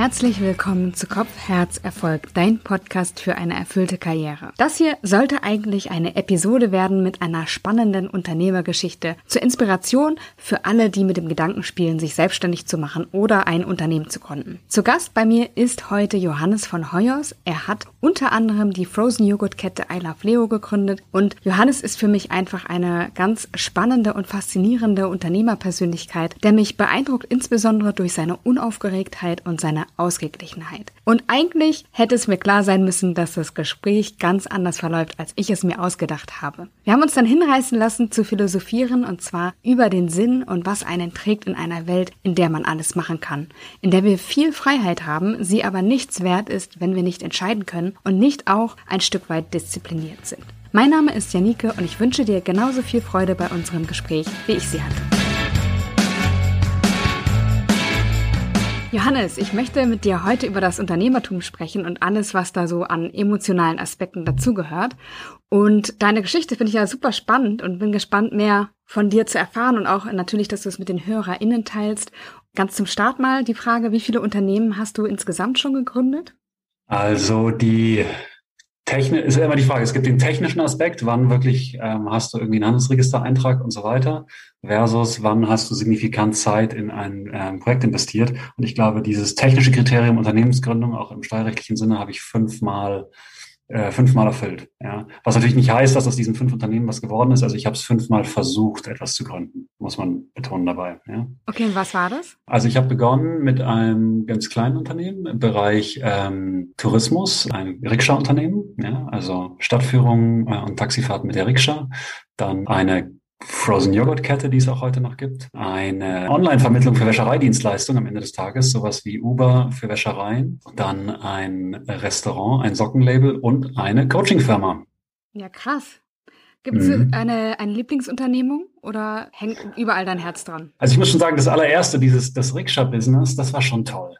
Herzlich willkommen zu Kopf, Herz, Erfolg, dein Podcast für eine erfüllte Karriere. Das hier sollte eigentlich eine Episode werden mit einer spannenden Unternehmergeschichte zur Inspiration für alle, die mit dem Gedanken spielen, sich selbstständig zu machen oder ein Unternehmen zu gründen. Zu Gast bei mir ist heute Johannes von Hoyos. Er hat unter anderem die Frozen Joghurt Kette I Love Leo gegründet und Johannes ist für mich einfach eine ganz spannende und faszinierende Unternehmerpersönlichkeit, der mich beeindruckt insbesondere durch seine Unaufgeregtheit und seine Ausgeglichenheit. Und eigentlich hätte es mir klar sein müssen, dass das Gespräch ganz anders verläuft, als ich es mir ausgedacht habe. Wir haben uns dann hinreißen lassen zu philosophieren und zwar über den Sinn und was einen trägt in einer Welt, in der man alles machen kann, in der wir viel Freiheit haben, sie aber nichts wert ist, wenn wir nicht entscheiden können und nicht auch ein Stück weit diszipliniert sind. Mein Name ist Janike und ich wünsche dir genauso viel Freude bei unserem Gespräch, wie ich sie hatte. Johannes, ich möchte mit dir heute über das Unternehmertum sprechen und alles, was da so an emotionalen Aspekten dazugehört. Und deine Geschichte finde ich ja super spannend und bin gespannt, mehr von dir zu erfahren und auch natürlich, dass du es mit den HörerInnen teilst. Ganz zum Start mal die Frage, wie viele Unternehmen hast du insgesamt schon gegründet? Also die Technik ist immer die Frage. Es gibt den technischen Aspekt, wann wirklich ähm, hast du irgendwie einen Handelsregistereintrag und so weiter, versus wann hast du signifikant Zeit in ein ähm, Projekt investiert. Und ich glaube, dieses technische Kriterium Unternehmensgründung, auch im steuerrechtlichen Sinne, habe ich fünfmal äh, fünfmal erfüllt. Ja. Was natürlich nicht heißt, dass aus diesen fünf Unternehmen was geworden ist. Also ich habe es fünfmal versucht, etwas zu gründen, muss man betonen dabei. Ja. Okay, und was war das? Also ich habe begonnen mit einem ganz kleinen Unternehmen im Bereich ähm, Tourismus, ein Rikscha-Unternehmen, ja, also Stadtführung äh, und Taxifahrten mit der Rikscha. Dann eine Frozen Joghurt Kette, die es auch heute noch gibt. Eine Online-Vermittlung für Wäschereidienstleistungen am Ende des Tages, sowas wie Uber für Wäschereien. Dann ein Restaurant, ein Sockenlabel und eine Coaching-Firma. Ja, krass. Gibt es mhm. eine, eine Lieblingsunternehmung oder hängt überall dein Herz dran? Also ich muss schon sagen, das allererste, dieses, das Rikscha-Business, das war schon toll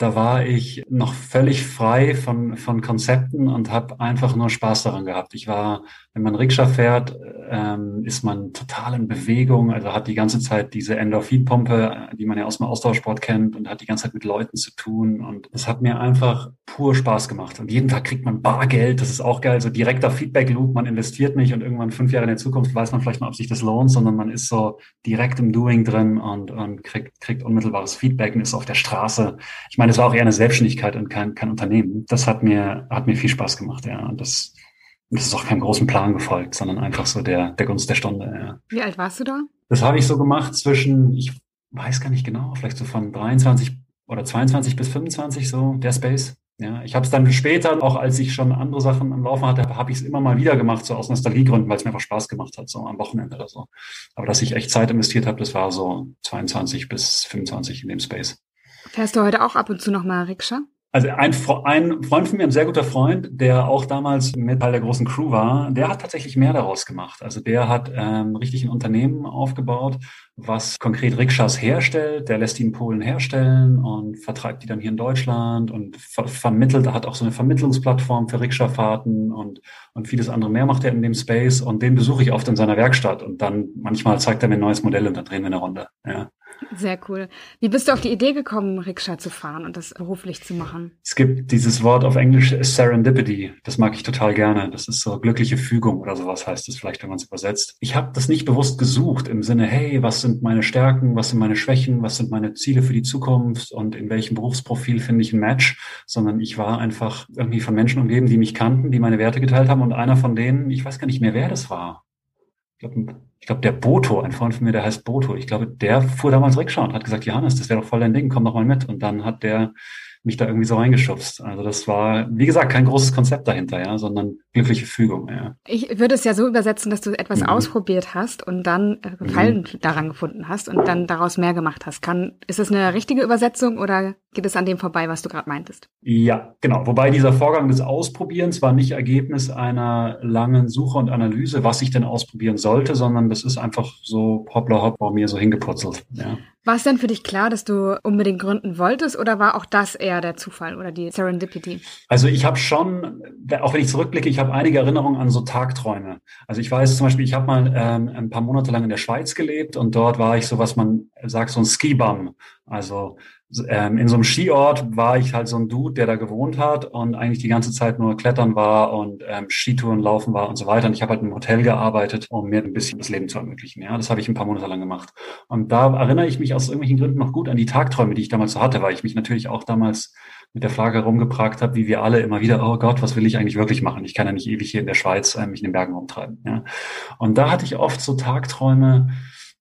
da war ich noch völlig frei von, von Konzepten und habe einfach nur Spaß daran gehabt. Ich war, wenn man Rikscha fährt, ähm, ist man total in Bewegung, also hat die ganze Zeit diese Endorphinpumpe, die man ja aus dem Austauschsport kennt und hat die ganze Zeit mit Leuten zu tun. Und es hat mir einfach pur Spaß gemacht. Und jeden Tag kriegt man Bargeld, das ist auch geil, so direkter Feedback-Loop, man investiert nicht und irgendwann fünf Jahre in der Zukunft weiß man vielleicht mal, ob sich das lohnt, sondern man ist so direkt im Doing drin und, und kriegt, kriegt unmittelbares Feedback und ist auf der Straße. Ich meine, es war auch eher eine Selbstständigkeit und kein, kein Unternehmen. Das hat mir, hat mir viel Spaß gemacht, ja. Und das, das ist auch keinem großen Plan gefolgt, sondern einfach so der, der Gunst der Stunde, ja. Wie alt warst du da? Das habe ich so gemacht zwischen, ich weiß gar nicht genau, vielleicht so von 23 oder 22 bis 25, so der Space. Ja, ich habe es dann später, auch als ich schon andere Sachen am Laufen hatte, habe ich es immer mal wieder gemacht, so aus Nostalgiegründen, weil es mir einfach Spaß gemacht hat, so am Wochenende oder so. Aber dass ich echt Zeit investiert habe, das war so 22 bis 25 in dem Space. Fährst du heute auch ab und zu noch mal Rikscha? Also ein, ein Freund von mir, ein sehr guter Freund, der auch damals mit Teil der großen Crew war, der hat tatsächlich mehr daraus gemacht. Also der hat ähm, richtig ein Unternehmen aufgebaut, was konkret Rikschas herstellt. Der lässt die in Polen herstellen und vertreibt die dann hier in Deutschland und ver vermittelt, er hat auch so eine Vermittlungsplattform für Rikscha-Fahrten und, und vieles andere mehr macht er in dem Space. Und den besuche ich oft in seiner Werkstatt und dann manchmal zeigt er mir ein neues Modell und dann drehen wir eine Runde. Ja. Sehr cool. Wie bist du auf die Idee gekommen, Rikscha zu fahren und das beruflich zu machen? Es gibt dieses Wort auf Englisch Serendipity. Das mag ich total gerne. Das ist so glückliche Fügung oder sowas heißt es vielleicht, wenn man es übersetzt. Ich habe das nicht bewusst gesucht im Sinne, hey, was sind meine Stärken, was sind meine Schwächen, was sind meine Ziele für die Zukunft und in welchem Berufsprofil finde ich ein Match, sondern ich war einfach irgendwie von Menschen umgeben, die mich kannten, die meine Werte geteilt haben und einer von denen, ich weiß gar nicht mehr, wer das war. Ich glaube, ich glaube, der Boto, ein Freund von mir, der heißt Boto, ich glaube, der fuhr damals Rikscha und hat gesagt, Johannes, das wäre doch voll dein Ding, komm doch mal mit. Und dann hat der mich da irgendwie so reingeschubst. Also das war, wie gesagt, kein großes Konzept dahinter, ja, sondern glückliche Fügung, ja. Ich würde es ja so übersetzen, dass du etwas mhm. ausprobiert hast und dann äh, Gefallen mhm. daran gefunden hast und dann daraus mehr gemacht hast. Kann, ist das eine richtige Übersetzung oder geht es an dem vorbei, was du gerade meintest? Ja, genau. Wobei dieser Vorgang des Ausprobierens war nicht Ergebnis einer langen Suche und Analyse, was ich denn ausprobieren sollte, sondern das ist einfach so hoppla hopp bei mir so hingeputzelt, ja. War es denn für dich klar, dass du unbedingt gründen wolltest oder war auch das eher der Zufall oder die Serendipity? Also ich habe schon, auch wenn ich zurückblicke, ich habe einige Erinnerungen an so Tagträume. Also ich weiß zum Beispiel, ich habe mal ähm, ein paar Monate lang in der Schweiz gelebt und dort war ich so, was man sagt, so ein Skibum. Also ähm, in so einem Skiort war ich halt so ein Dude, der da gewohnt hat und eigentlich die ganze Zeit nur klettern war und ähm, Skitouren laufen war und so weiter. Und ich habe halt im Hotel gearbeitet, um mir ein bisschen das Leben zu ermöglichen. Ja, das habe ich ein paar Monate lang gemacht. Und da erinnere ich mich aus irgendwelchen Gründen noch gut an die Tagträume, die ich damals so hatte, weil ich mich natürlich auch damals mit der Frage rumgepragt habe, wie wir alle immer wieder, oh Gott, was will ich eigentlich wirklich machen? Ich kann ja nicht ewig hier in der Schweiz äh, mich in den Bergen rumtreiben. Ja? Und da hatte ich oft so Tagträume,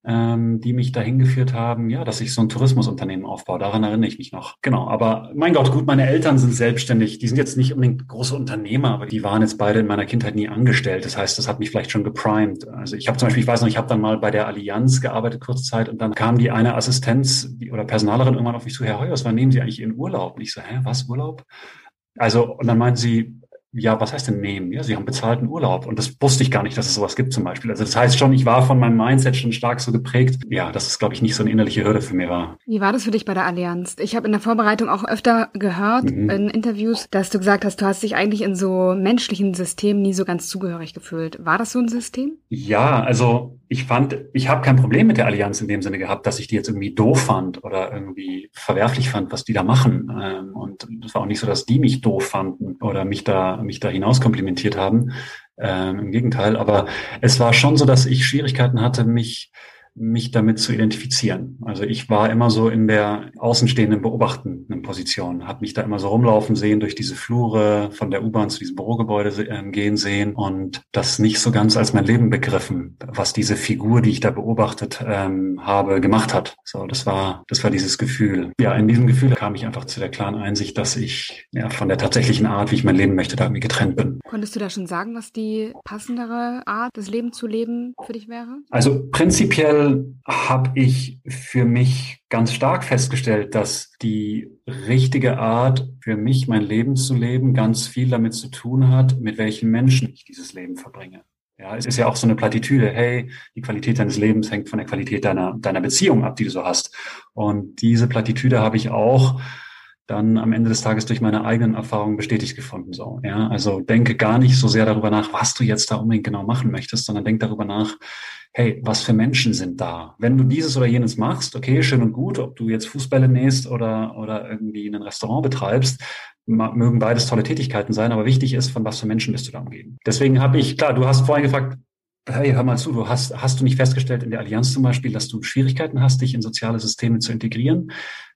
ähm, die mich dahin geführt haben, ja, dass ich so ein Tourismusunternehmen aufbaue. Daran erinnere ich mich noch. Genau. Aber mein Gott, gut, meine Eltern sind selbstständig. Die sind jetzt nicht unbedingt große Unternehmer, aber die waren jetzt beide in meiner Kindheit nie angestellt. Das heißt, das hat mich vielleicht schon geprimed. Also ich habe zum Beispiel, ich weiß noch, ich habe dann mal bei der Allianz gearbeitet kurze Zeit und dann kam die eine Assistenz die, oder Personalerin irgendwann auf mich zu, Herr Heuers, wann nehmen Sie eigentlich Ihren Urlaub? Und ich so, hä, was Urlaub? Also, und dann meinten sie, ja, was heißt denn nehmen? Ja, sie haben bezahlten Urlaub. Und das wusste ich gar nicht, dass es sowas gibt zum Beispiel. Also das heißt schon, ich war von meinem Mindset schon stark so geprägt. Ja, dass es, glaube ich, nicht so eine innerliche Hürde für mich war. Wie war das für dich bei der Allianz? Ich habe in der Vorbereitung auch öfter gehört mhm. in Interviews, dass du gesagt hast, du hast dich eigentlich in so menschlichen Systemen nie so ganz zugehörig gefühlt. War das so ein System? Ja, also ich fand, ich habe kein Problem mit der Allianz in dem Sinne gehabt, dass ich die jetzt irgendwie doof fand oder irgendwie verwerflich fand, was die da machen. Ähm, und es war auch nicht so, dass die mich doof fanden oder mich da, mich da hinaus komplimentiert haben. Ähm, Im Gegenteil, aber es war schon so, dass ich Schwierigkeiten hatte, mich mich damit zu identifizieren. Also ich war immer so in der außenstehenden beobachtenden Position, habe mich da immer so rumlaufen sehen, durch diese Flure von der U-Bahn zu diesem Bürogebäude äh, gehen sehen und das nicht so ganz als mein Leben begriffen, was diese Figur, die ich da beobachtet ähm, habe, gemacht hat. So, das war, das war dieses Gefühl. Ja, in diesem Gefühl kam ich einfach zu der klaren Einsicht, dass ich ja von der tatsächlichen Art, wie ich mein Leben möchte, da irgendwie getrennt bin. Konntest du da schon sagen, was die passendere Art, das Leben zu leben für dich wäre? Also prinzipiell habe ich für mich ganz stark festgestellt, dass die richtige Art für mich mein Leben zu leben ganz viel damit zu tun hat, mit welchen Menschen ich dieses Leben verbringe. Ja, es ist ja auch so eine Plattitüde. Hey, die Qualität deines Lebens hängt von der Qualität deiner, deiner Beziehung ab, die du so hast. Und diese Plattitüde habe ich auch dann am Ende des Tages durch meine eigenen Erfahrungen bestätigt gefunden. So, ja, also denke gar nicht so sehr darüber nach, was du jetzt da unbedingt genau machen möchtest, sondern denk darüber nach, hey, was für Menschen sind da? Wenn du dieses oder jenes machst, okay, schön und gut, ob du jetzt Fußbälle nähst oder, oder irgendwie ein Restaurant betreibst, mögen beides tolle Tätigkeiten sein, aber wichtig ist, von was für Menschen bist du da umgeben. Deswegen habe ich, klar, du hast vorhin gefragt, hey, hör mal zu, du hast, hast du nicht festgestellt in der Allianz zum Beispiel, dass du Schwierigkeiten hast, dich in soziale Systeme zu integrieren?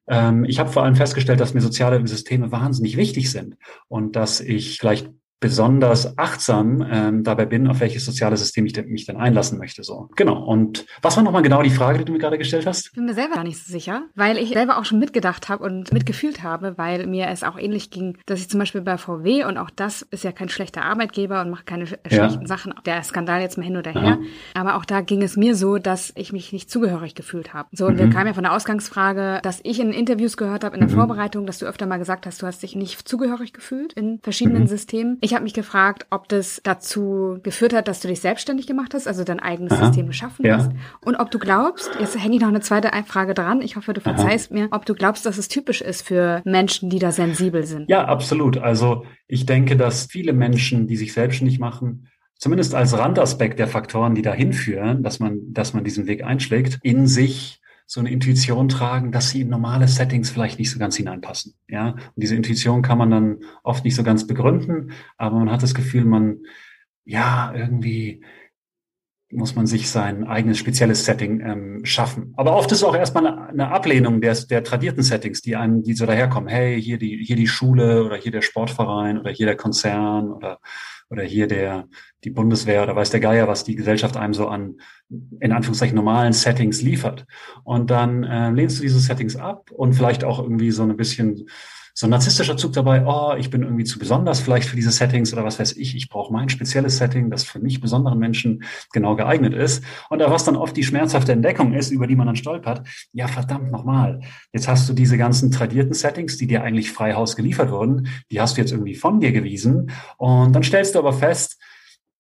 Ähm, ich habe vor allem festgestellt, dass mir soziale Systeme wahnsinnig wichtig sind und dass ich vielleicht besonders achtsam ähm, dabei bin, auf welches soziale System ich mich dann einlassen möchte. So genau. Und was war nochmal genau die Frage, die du mir gerade gestellt hast? Ich bin mir selber gar nicht so sicher, weil ich selber auch schon mitgedacht habe und mitgefühlt habe, weil mir es auch ähnlich ging, dass ich zum Beispiel bei VW und auch das ist ja kein schlechter Arbeitgeber und macht keine schlechten ja. Sachen. Der Skandal jetzt mal hin oder her. Aha. Aber auch da ging es mir so, dass ich mich nicht zugehörig gefühlt habe. So und mhm. wir kamen ja von der Ausgangsfrage, dass ich in Interviews gehört habe in der mhm. Vorbereitung, dass du öfter mal gesagt hast, du hast dich nicht zugehörig gefühlt in verschiedenen mhm. Systemen. Ich ich habe mich gefragt, ob das dazu geführt hat, dass du dich selbstständig gemacht hast, also dein eigenes Aha. System geschaffen ja. hast. Und ob du glaubst, jetzt hänge ich noch eine zweite Frage dran, ich hoffe, du verzeihst Aha. mir, ob du glaubst, dass es typisch ist für Menschen, die da sensibel sind. Ja, absolut. Also ich denke, dass viele Menschen, die sich selbstständig machen, zumindest als Randaspekt der Faktoren, die dahin führen, dass man, dass man diesen Weg einschlägt, in sich so eine Intuition tragen, dass sie in normale Settings vielleicht nicht so ganz hineinpassen. Ja, und diese Intuition kann man dann oft nicht so ganz begründen, aber man hat das Gefühl, man ja irgendwie muss man sich sein eigenes spezielles Setting ähm, schaffen. Aber oft ist es auch erstmal eine, Ablehnung der, der tradierten Settings, die einem, die so daherkommen. Hey, hier die, hier die Schule oder hier der Sportverein oder hier der Konzern oder oder hier der, die Bundeswehr oder weiß der Geier, was die Gesellschaft einem so an, in Anführungszeichen, normalen Settings liefert. Und dann äh, lehnst du diese Settings ab und vielleicht auch irgendwie so ein bisschen so ein narzisstischer Zug dabei, oh, ich bin irgendwie zu besonders vielleicht für diese Settings oder was weiß ich, ich brauche mein spezielles Setting, das für mich besonderen Menschen genau geeignet ist. Und da was dann oft die schmerzhafte Entdeckung ist, über die man dann stolpert, ja verdammt nochmal, jetzt hast du diese ganzen tradierten Settings, die dir eigentlich frei Haus geliefert wurden, die hast du jetzt irgendwie von dir gewiesen und dann stellst du aber fest,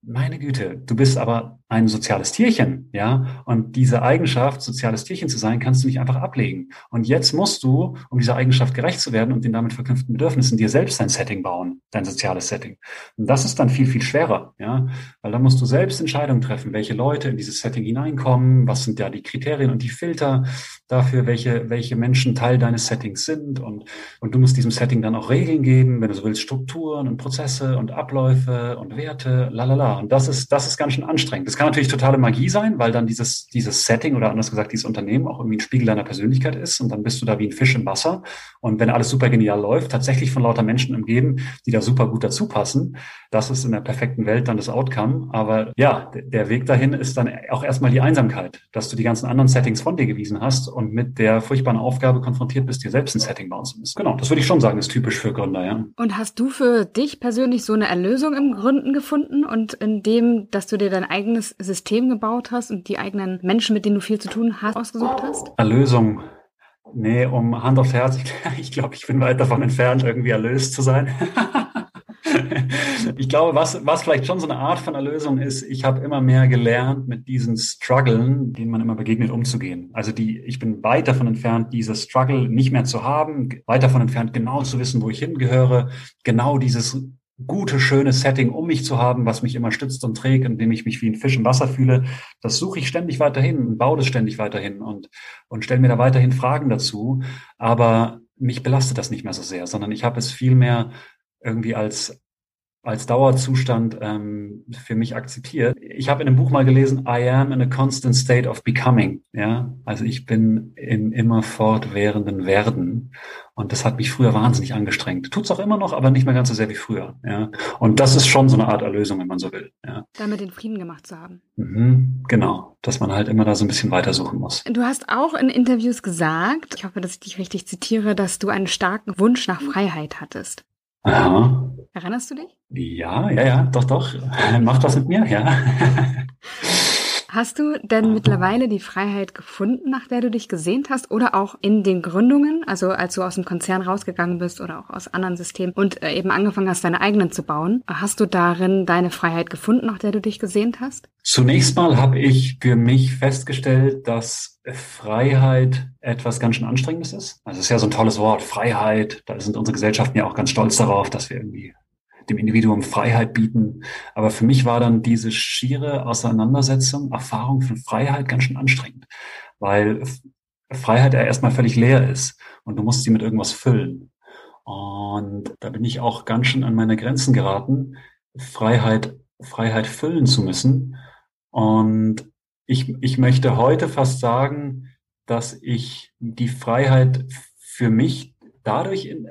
meine Güte, du bist aber ein soziales Tierchen, ja. Und diese Eigenschaft, soziales Tierchen zu sein, kannst du nicht einfach ablegen. Und jetzt musst du, um dieser Eigenschaft gerecht zu werden und den damit verknüpften Bedürfnissen, dir selbst dein Setting bauen, dein soziales Setting. Und das ist dann viel, viel schwerer, ja. Weil da musst du selbst Entscheidungen treffen, welche Leute in dieses Setting hineinkommen, was sind da die Kriterien und die Filter dafür, welche, welche Menschen Teil deines Settings sind. Und, und du musst diesem Setting dann auch Regeln geben, wenn du so willst, Strukturen und Prozesse und Abläufe und Werte, lalala. Und das ist, das ist ganz schön anstrengend. Kann natürlich totale Magie sein, weil dann dieses, dieses Setting oder anders gesagt dieses Unternehmen auch irgendwie ein Spiegel deiner Persönlichkeit ist und dann bist du da wie ein Fisch im Wasser. Und wenn alles super genial läuft, tatsächlich von lauter Menschen umgeben, die da super gut dazu passen, das ist in der perfekten Welt dann das Outcome. Aber ja, der Weg dahin ist dann auch erstmal die Einsamkeit, dass du die ganzen anderen Settings von dir gewiesen hast und mit der furchtbaren Aufgabe konfrontiert bist, dir selbst ein Setting bauen zu müssen. Genau, das würde ich schon sagen, ist typisch für Gründer, ja. Und hast du für dich persönlich so eine Erlösung im Gründen gefunden und in dem, dass du dir dein eigenes System gebaut hast und die eigenen Menschen, mit denen du viel zu tun hast, ausgesucht hast? Erlösung. Nee, um Hand aufs Herz, ich glaube, ich bin weit davon entfernt, irgendwie erlöst zu sein. ich glaube, was, was vielleicht schon so eine Art von Erlösung ist, ich habe immer mehr gelernt, mit diesen Struggeln, denen man immer begegnet, umzugehen. Also die, ich bin weit davon entfernt, diese Struggle nicht mehr zu haben, weit davon entfernt, genau zu wissen, wo ich hingehöre, genau dieses gute, schöne Setting um mich zu haben, was mich immer stützt und trägt, indem ich mich wie ein Fisch im Wasser fühle, das suche ich ständig weiterhin und baue das ständig weiterhin und, und stelle mir da weiterhin Fragen dazu. Aber mich belastet das nicht mehr so sehr, sondern ich habe es viel mehr irgendwie als als Dauerzustand ähm, für mich akzeptiert. Ich habe in einem Buch mal gelesen, I am in a constant state of becoming. Ja, also ich bin im immer fortwährenden Werden und das hat mich früher wahnsinnig angestrengt. Tut's auch immer noch, aber nicht mehr ganz so sehr wie früher. Ja, und das ist schon so eine Art Erlösung, wenn man so will. Ja. Damit den Frieden gemacht zu haben. Mhm, genau, dass man halt immer da so ein bisschen weitersuchen muss. Du hast auch in Interviews gesagt, ich hoffe, dass ich dich richtig zitiere, dass du einen starken Wunsch nach Freiheit hattest. Aha. Erinnerst du dich? Ja, ja, ja, doch, doch. Macht was mit mir, ja. Hast du denn mittlerweile die Freiheit gefunden, nach der du dich gesehnt hast oder auch in den Gründungen, also als du aus dem Konzern rausgegangen bist oder auch aus anderen Systemen und äh, eben angefangen hast, deine eigenen zu bauen? Hast du darin deine Freiheit gefunden, nach der du dich gesehnt hast? Zunächst mal habe ich für mich festgestellt, dass Freiheit etwas ganz schön Anstrengendes ist. Also es ist ja so ein tolles Wort, Freiheit. Da sind unsere Gesellschaften ja auch ganz stolz darauf, dass wir irgendwie dem Individuum Freiheit bieten. Aber für mich war dann diese schiere Auseinandersetzung, Erfahrung von Freiheit ganz schön anstrengend, weil Freiheit ja erstmal völlig leer ist und du musst sie mit irgendwas füllen. Und da bin ich auch ganz schön an meine Grenzen geraten, Freiheit, Freiheit füllen zu müssen. Und ich, ich möchte heute fast sagen, dass ich die Freiheit für mich dadurch in,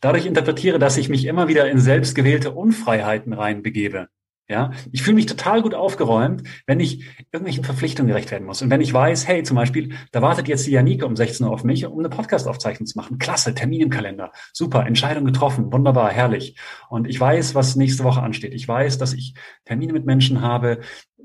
dadurch interpretiere, dass ich mich immer wieder in selbstgewählte Unfreiheiten reinbegebe. Ja, ich fühle mich total gut aufgeräumt, wenn ich irgendwelchen Verpflichtungen gerecht werden muss. Und wenn ich weiß, hey, zum Beispiel, da wartet jetzt die Janike um 16 Uhr auf mich, um eine Podcast-Aufzeichnung zu machen. Klasse, Termin im Kalender. Super, Entscheidung getroffen. Wunderbar, herrlich. Und ich weiß, was nächste Woche ansteht. Ich weiß, dass ich Termine mit Menschen habe,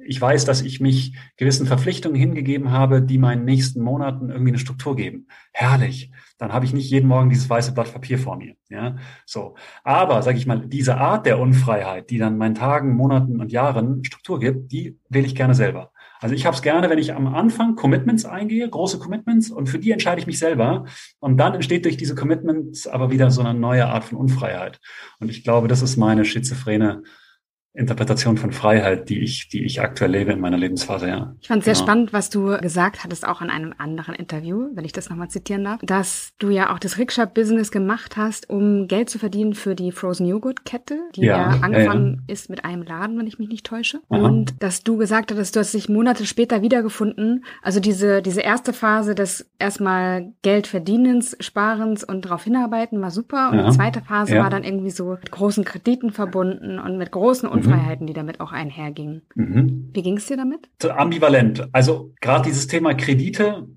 ich weiß, dass ich mich gewissen Verpflichtungen hingegeben habe, die meinen nächsten Monaten irgendwie eine Struktur geben. Herrlich. Dann habe ich nicht jeden Morgen dieses weiße Blatt Papier vor mir. Ja, so. Aber, sage ich mal, diese Art der Unfreiheit, die dann meinen Tagen, Monaten und Jahren Struktur gibt, die wähle ich gerne selber. Also ich habe es gerne, wenn ich am Anfang Commitments eingehe, große Commitments, und für die entscheide ich mich selber. Und dann entsteht durch diese Commitments aber wieder so eine neue Art von Unfreiheit. Und ich glaube, das ist meine schizophrene Interpretation von Freiheit, die ich, die ich aktuell lebe in meiner Lebensphase, ja. Ich fand es sehr genau. spannend, was du gesagt hattest, auch in einem anderen Interview, wenn ich das nochmal zitieren darf, dass du ja auch das Rikscha-Business gemacht hast, um Geld zu verdienen für die Frozen Joghurt-Kette, die ja, angefangen ja, ja. ist mit einem Laden, wenn ich mich nicht täusche. Aha. Und dass du gesagt hattest, du hast dich Monate später wiedergefunden. Also diese, diese erste Phase des erstmal Geld verdienens, Sparens und darauf hinarbeiten war super. Und Aha. die zweite Phase war dann irgendwie so mit großen Krediten verbunden und mit großen Unfreiheiten, mhm. die damit auch einhergingen. Mhm. Wie ging es dir damit? Ambivalent. Also gerade dieses Thema Kredite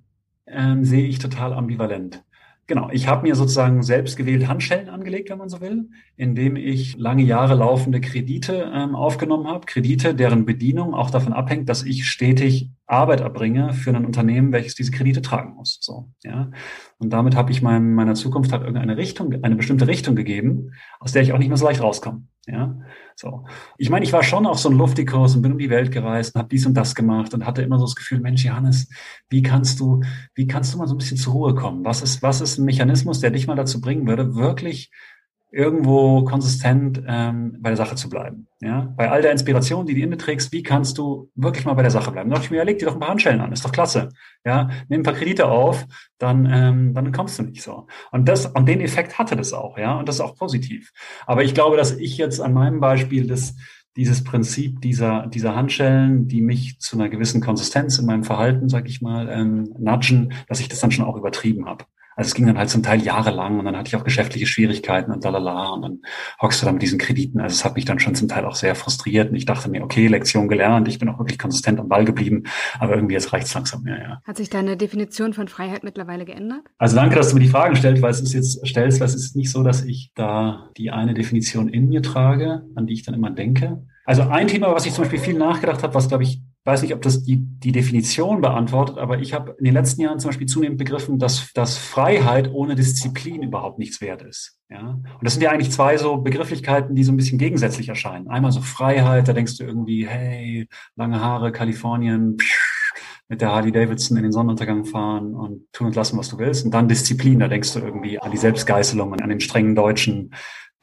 ähm, sehe ich total ambivalent. Genau, ich habe mir sozusagen selbst gewählt Handschellen angelegt, wenn man so will, indem ich lange Jahre laufende Kredite ähm, aufgenommen habe. Kredite, deren Bedienung auch davon abhängt, dass ich stetig Arbeit erbringe für ein Unternehmen, welches diese Kredite tragen muss. So, ja. Und damit habe ich mein, meiner Zukunft halt irgendeine Richtung, eine bestimmte Richtung gegeben, aus der ich auch nicht mehr so leicht rauskomme. Ja, so. Ich meine, ich war schon auf so einem Luftikurs und bin um die Welt gereist und habe dies und das gemacht und hatte immer so das Gefühl, Mensch, Johannes, wie kannst du, wie kannst du mal so ein bisschen zur Ruhe kommen? Was ist, was ist ein Mechanismus, der dich mal dazu bringen würde, wirklich irgendwo konsistent ähm, bei der Sache zu bleiben. Ja? Bei all der Inspiration, die du in dir trägst, wie kannst du wirklich mal bei der Sache bleiben? Da dachte ich mir, ja, leg dir doch ein paar Handschellen an, ist doch klasse. Ja? Nimm ein paar Kredite auf, dann, ähm, dann kommst du nicht so. Und das, und den Effekt hatte das auch, ja, und das ist auch positiv. Aber ich glaube, dass ich jetzt an meinem Beispiel das, dieses Prinzip dieser, dieser Handschellen, die mich zu einer gewissen Konsistenz in meinem Verhalten, sag ich mal, ähm, nudgen, dass ich das dann schon auch übertrieben habe. Also es ging dann halt zum Teil jahrelang und dann hatte ich auch geschäftliche Schwierigkeiten und lalala und dann hockst du da mit diesen Krediten. Also es hat mich dann schon zum Teil auch sehr frustriert und ich dachte mir, okay, Lektion gelernt, ich bin auch wirklich konsistent am Ball geblieben, aber irgendwie jetzt reicht's langsam mehr, ja. Hat sich deine Definition von Freiheit mittlerweile geändert? Also danke, dass du mir die Fragen stellst, weil es ist jetzt stellst, weil es ist nicht so, dass ich da die eine Definition in mir trage, an die ich dann immer denke. Also ein Thema, was ich zum Beispiel viel nachgedacht habe, was glaube ich weiß nicht, ob das die, die Definition beantwortet, aber ich habe in den letzten Jahren zum Beispiel zunehmend begriffen, dass, dass Freiheit ohne Disziplin überhaupt nichts wert ist. Ja? Und das sind ja eigentlich zwei so Begrifflichkeiten, die so ein bisschen gegensätzlich erscheinen. Einmal so Freiheit, da denkst du irgendwie, hey, lange Haare, Kalifornien, mit der Harley Davidson in den Sonnenuntergang fahren und tun und lassen, was du willst. Und dann Disziplin, da denkst du irgendwie an die Selbstgeißelung, an den strengen Deutschen,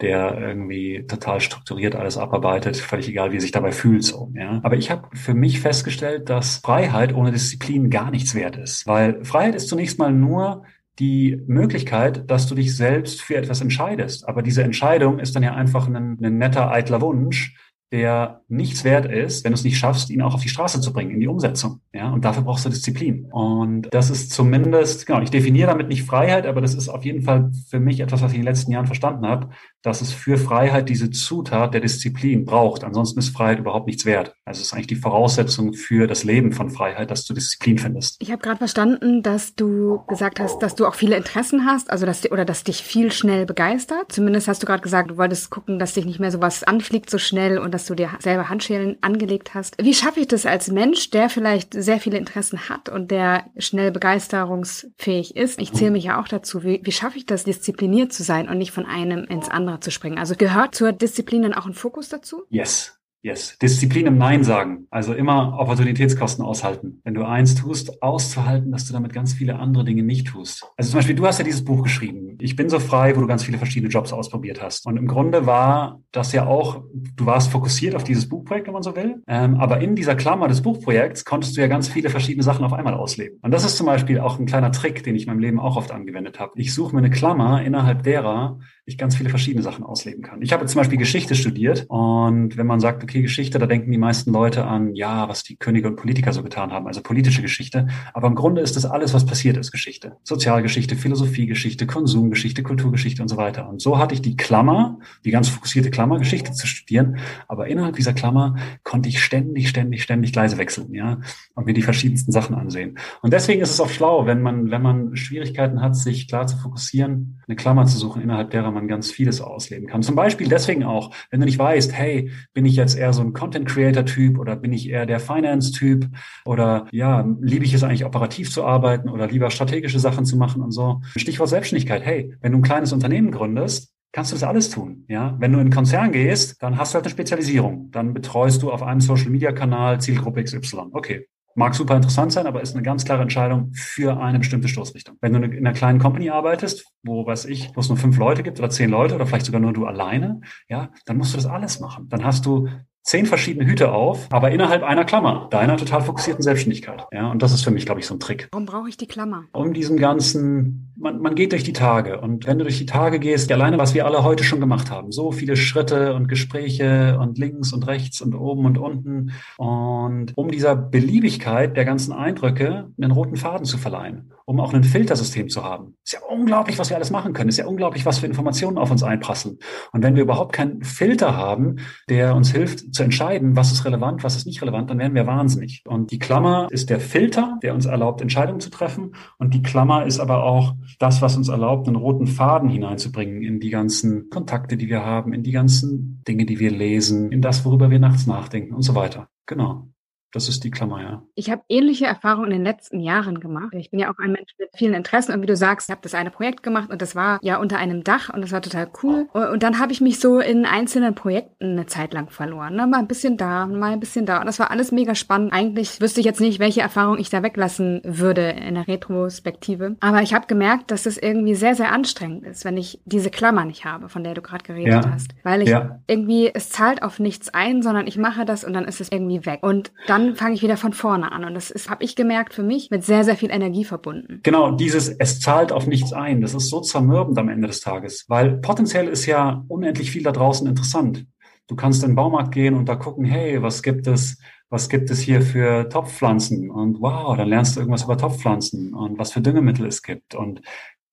der irgendwie total strukturiert alles abarbeitet, völlig egal, wie er sich dabei fühlt. So, ja. Aber ich habe für mich festgestellt, dass Freiheit ohne Disziplin gar nichts wert ist. Weil Freiheit ist zunächst mal nur die Möglichkeit, dass du dich selbst für etwas entscheidest. Aber diese Entscheidung ist dann ja einfach ein, ein netter, eitler Wunsch, der nichts wert ist, wenn du es nicht schaffst, ihn auch auf die Straße zu bringen, in die Umsetzung. Ja, und dafür brauchst du Disziplin. Und das ist zumindest, genau, ich definiere damit nicht Freiheit, aber das ist auf jeden Fall für mich etwas, was ich in den letzten Jahren verstanden habe, dass es für Freiheit diese Zutat der Disziplin braucht. Ansonsten ist Freiheit überhaupt nichts wert. Also es ist eigentlich die Voraussetzung für das Leben von Freiheit, dass du Disziplin findest. Ich habe gerade verstanden, dass du gesagt hast, dass du auch viele Interessen hast, also dass oder dass dich viel schnell begeistert. Zumindest hast du gerade gesagt, du wolltest gucken, dass dich nicht mehr sowas anfliegt so schnell und dass du dir selber Handschellen angelegt hast. Wie schaffe ich das als Mensch, der vielleicht sehr viele Interessen hat und der schnell begeisterungsfähig ist? Ich zähle mich ja auch dazu. Wie, wie schaffe ich das, diszipliniert zu sein und nicht von einem ins andere zu springen? Also gehört zur Disziplin dann auch ein Fokus dazu? Yes. Yes. Disziplin im Nein sagen. Also immer Opportunitätskosten aushalten. Wenn du eins tust, auszuhalten, dass du damit ganz viele andere Dinge nicht tust. Also zum Beispiel, du hast ja dieses Buch geschrieben. Ich bin so frei, wo du ganz viele verschiedene Jobs ausprobiert hast. Und im Grunde war das ja auch, du warst fokussiert auf dieses Buchprojekt, wenn man so will. Ähm, aber in dieser Klammer des Buchprojekts konntest du ja ganz viele verschiedene Sachen auf einmal ausleben. Und das ist zum Beispiel auch ein kleiner Trick, den ich in meinem Leben auch oft angewendet habe. Ich suche mir eine Klammer, innerhalb derer ich ganz viele verschiedene Sachen ausleben kann. Ich habe zum Beispiel Geschichte studiert und wenn man sagt, okay, Geschichte, da denken die meisten Leute an, ja, was die Könige und Politiker so getan haben, also politische Geschichte. Aber im Grunde ist das alles, was passiert ist, Geschichte. Sozialgeschichte, Philosophiegeschichte, Konsumgeschichte, Kulturgeschichte und so weiter. Und so hatte ich die Klammer, die ganz fokussierte Klammer, Geschichte zu studieren. Aber innerhalb dieser Klammer konnte ich ständig, ständig, ständig Gleise wechseln, ja, und mir die verschiedensten Sachen ansehen. Und deswegen ist es auch schlau, wenn man, wenn man Schwierigkeiten hat, sich klar zu fokussieren, eine Klammer zu suchen, innerhalb derer man ganz vieles ausleben kann. Zum Beispiel deswegen auch, wenn du nicht weißt, hey, bin ich jetzt eher so ein Content Creator Typ oder bin ich eher der Finance Typ oder ja, liebe ich es eigentlich operativ zu arbeiten oder lieber strategische Sachen zu machen und so. Stichwort Selbstständigkeit. Hey, wenn du ein kleines Unternehmen gründest, kannst du das alles tun. Ja, wenn du in einen Konzern gehst, dann hast du halt eine Spezialisierung. Dann betreust du auf einem Social Media Kanal Zielgruppe XY. Okay. Mag super interessant sein, aber ist eine ganz klare Entscheidung für eine bestimmte Stoßrichtung. Wenn du in einer kleinen Company arbeitest, wo, weiß ich, wo es nur fünf Leute gibt oder zehn Leute oder vielleicht sogar nur du alleine, ja, dann musst du das alles machen. Dann hast du zehn verschiedene Hüte auf, aber innerhalb einer Klammer, deiner total fokussierten Selbstständigkeit. Ja, und das ist für mich, glaube ich, so ein Trick. Warum brauche ich die Klammer? Um diesen ganzen, man, man geht durch die Tage und wenn du durch die Tage gehst, alleine was wir alle heute schon gemacht haben, so viele Schritte und Gespräche und links und rechts und oben und unten und um dieser Beliebigkeit der ganzen Eindrücke einen roten Faden zu verleihen, um auch ein Filtersystem zu haben. Ist ja unglaublich, was wir alles machen können. Ist ja unglaublich, was für Informationen auf uns einprasseln. Und wenn wir überhaupt keinen Filter haben, der uns hilft, zu entscheiden, was ist relevant, was ist nicht relevant, dann werden wir wahnsinnig. Und die Klammer ist der Filter, der uns erlaubt, Entscheidungen zu treffen. Und die Klammer ist aber auch das, was uns erlaubt, einen roten Faden hineinzubringen in die ganzen Kontakte, die wir haben, in die ganzen Dinge, die wir lesen, in das, worüber wir nachts nachdenken und so weiter. Genau. Das ist die Klammer, ja. Ich habe ähnliche Erfahrungen in den letzten Jahren gemacht. Ich bin ja auch ein Mensch mit vielen Interessen und wie du sagst, ich habe das eine Projekt gemacht und das war ja unter einem Dach und das war total cool. Und dann habe ich mich so in einzelnen Projekten eine Zeit lang verloren. Ne? Mal ein bisschen da, mal ein bisschen da. Und das war alles mega spannend. Eigentlich wüsste ich jetzt nicht, welche Erfahrung ich da weglassen würde in der Retrospektive. Aber ich habe gemerkt, dass das irgendwie sehr, sehr anstrengend ist, wenn ich diese Klammer nicht habe, von der du gerade geredet ja. hast. Weil ich ja. irgendwie, es zahlt auf nichts ein, sondern ich mache das und dann ist es irgendwie weg. Und dann dann fange ich wieder von vorne an. Und das ist, habe ich gemerkt, für mich mit sehr, sehr viel Energie verbunden. Genau, dieses es zahlt auf nichts ein, das ist so zermürbend am Ende des Tages. Weil potenziell ist ja unendlich viel da draußen interessant. Du kannst in den Baumarkt gehen und da gucken, hey, was gibt es, was gibt es hier für Topfpflanzen? Und wow, dann lernst du irgendwas über Topfpflanzen und was für Düngemittel es gibt. Und